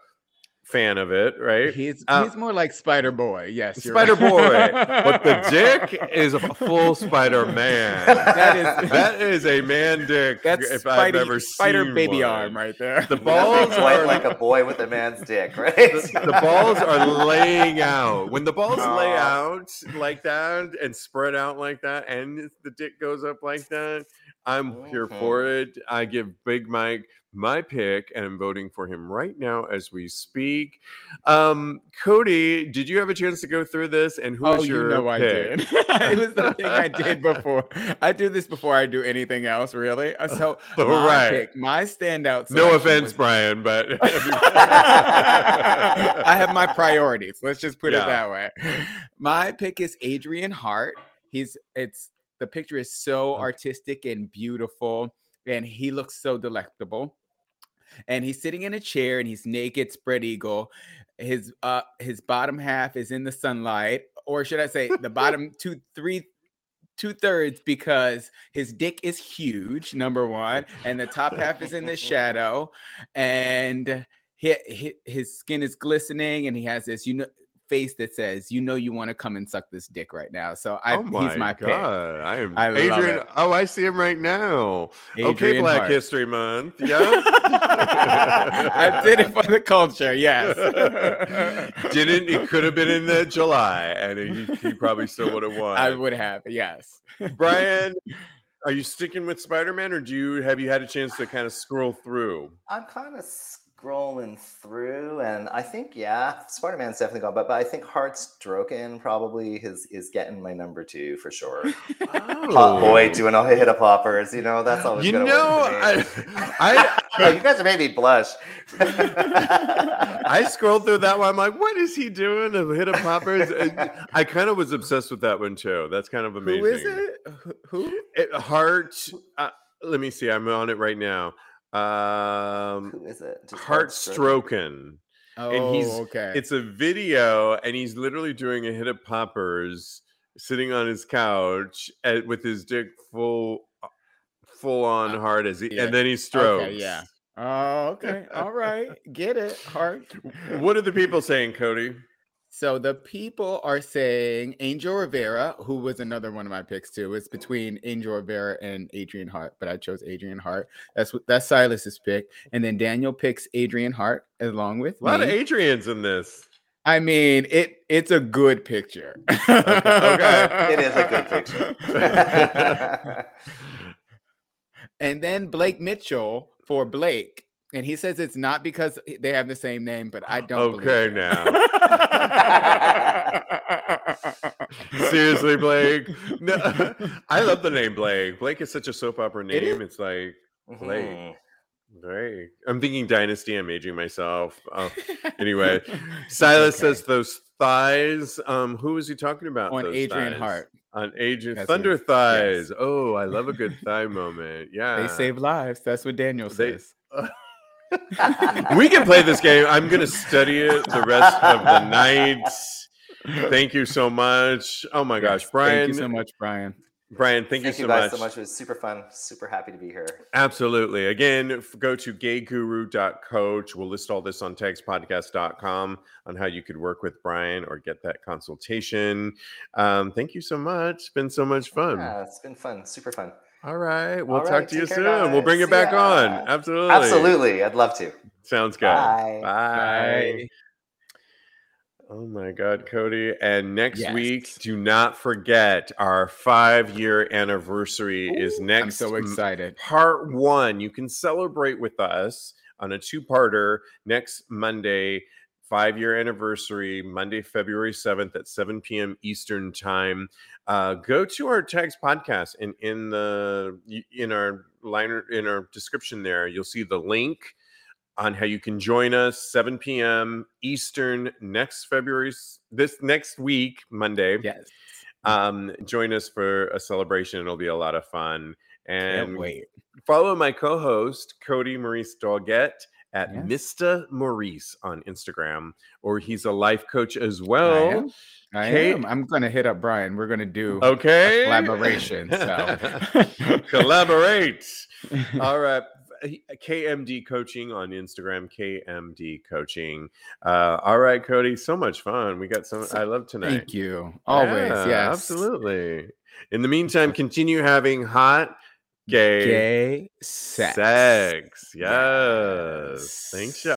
fan of it, right? He's Uh, he's more like Spider Boy. Yes, you're Spider right. Boy, but the dick is a full Spider Man. That is- that is a man dick. That's if I've ever Spider seen baby one. arm right there. The balls are like a boy with a man's dick, right? the, the balls are laying out. When the balls lay out like that and spread out like that, and the dick goes up like that, I'm here for it. I give Big Mike my pick, and I'm voting for him right now as we speak. Um, Cody, did you have a chance to go through this? And who Oh, was your you know I pick? did. it was the thing I did before. I do this before I do anything else, really. Uh, So All my right. pick, my standout. No offense, was- Brian, but I have my priorities. Let's just put Yeah. it that way. My pick is Adrian Hart. He's it's the picture is so artistic and beautiful, and he looks so delectable. And he's sitting in a chair and he's naked, spread eagle. His uh his bottom half is in the sunlight, or should I say the bottom two, three, two thirds because his dick is huge, number one, and the top half is in the shadow, and he, he, his skin is glistening, and he has this you know face that says, "You know, you want to come and suck this dick right now." So I, oh my, he's my pick. god, I am I love Adrian. Oh, I see him right now. okay, Black Hart. History Month. Yeah. I did it for the culture. Yes. Didn't it could have been in the July, and he, he probably still would have won. I would have. Yes. Brian, are you sticking with Spider-Man, or do you have you had a chance to kind of scroll through? I'm kind of scrolling through, and I think yeah, Spider Man's definitely gone, but but I think Heartstroken probably is is getting my number two for sure. Hot boy doing all hit a poppers, you know that's always Oh. You gonna know, work for me. I, I Oh, you guys are making me blush. I scrolled through that one. I'm like, what is he doing? A hit of poppers. And I kind of was obsessed with that one too. That's kind of amazing. Who is it? Who- Who? It, heart. Uh, let me see. I'm on it right now. Um, Who is it? Just Heartstroken. Oh, he's- okay. It's a video, and he's literally doing a hit of poppers, sitting on his couch at, with his dick full, uh, full on Uh, hard as he, yeah. and then he strokes. Okay, yeah. Oh, okay. All right. Get it. Heart. What are the people saying, Cody? So the people are saying Angel Rivera, who was another one of my picks too. It's between Angel Rivera and Adrian Hart, but I chose Adrian Hart. That's what that's Silas's pick. And then Daniel picks Adrian Hart along with A lot me. of Adrians in this. I mean, it it's a good picture. okay. It is a good picture. and then Blake Mitchell for Blake. And he says it's not because they have the same name, but I don't believe Okay, it. now. Seriously, Blake. No, I love the name Blake. Blake is such a soap opera It is. name. It's like Blake. Mhm. Great. I'm thinking Dynasty. I'm aging myself. Oh, anyway, Silas Okay. says those thighs. Um, was he talking about? on those Adrian thighs? Hart. On Adrian That's Thunder him. thighs. Oh, I love a good thigh moment. Yeah. They save lives. That's what Daniel They- says. We can play this game. I'm going to study it the rest of the night. Thank you so much. Oh my gosh, Brian. Thank you so much, Brian. Brian, thank, Thank you you so guys much. so much. It was super fun. Super happy to be here. Absolutely. Again, go to gayguru.coach. We'll list all this on tagspodcast.com on how you could work with Brian or get that consultation. Um, thank you so much. It's been so much fun. Yeah, it's been fun. Super fun. All right. We'll All talk right, to you soon. care, We'll bring guys. it back See on. Absolutely. Absolutely. I'd love to. Sounds good. Bye. Bye. Oh my God, Cody. And next Yes. week, do not forget our five year anniversary is next I'm so excited. part one. You can celebrate with us on a two parter next Monday, five year anniversary, Monday, February 7th at 7 p.m. Eastern time. Uh, go to our tags podcast and in the in our liner in our description there, you'll see the link on how you can join us 7 p.m. Eastern next February this next week, Monday. Yes. Um, join us for a celebration. It'll be a lot of fun. And Can't wait. follow my co-host Cody Maurice Doggett at. Mr. Maurice on Instagram, or he's a life coach as I well. am. I Kate- am. I'm gonna hit up Brian. We're gonna do Okay, collaboration. So collaborate. All right. KMD Coaching on Instagram. KMD Coaching. Uh, all right, Cody. So much fun. We got some. I love tonight. Thank you. Always. Yeah, yes. Absolutely. In the meantime, continue having hot gay, Gay sex. sex. Yes. Thanks, Yes.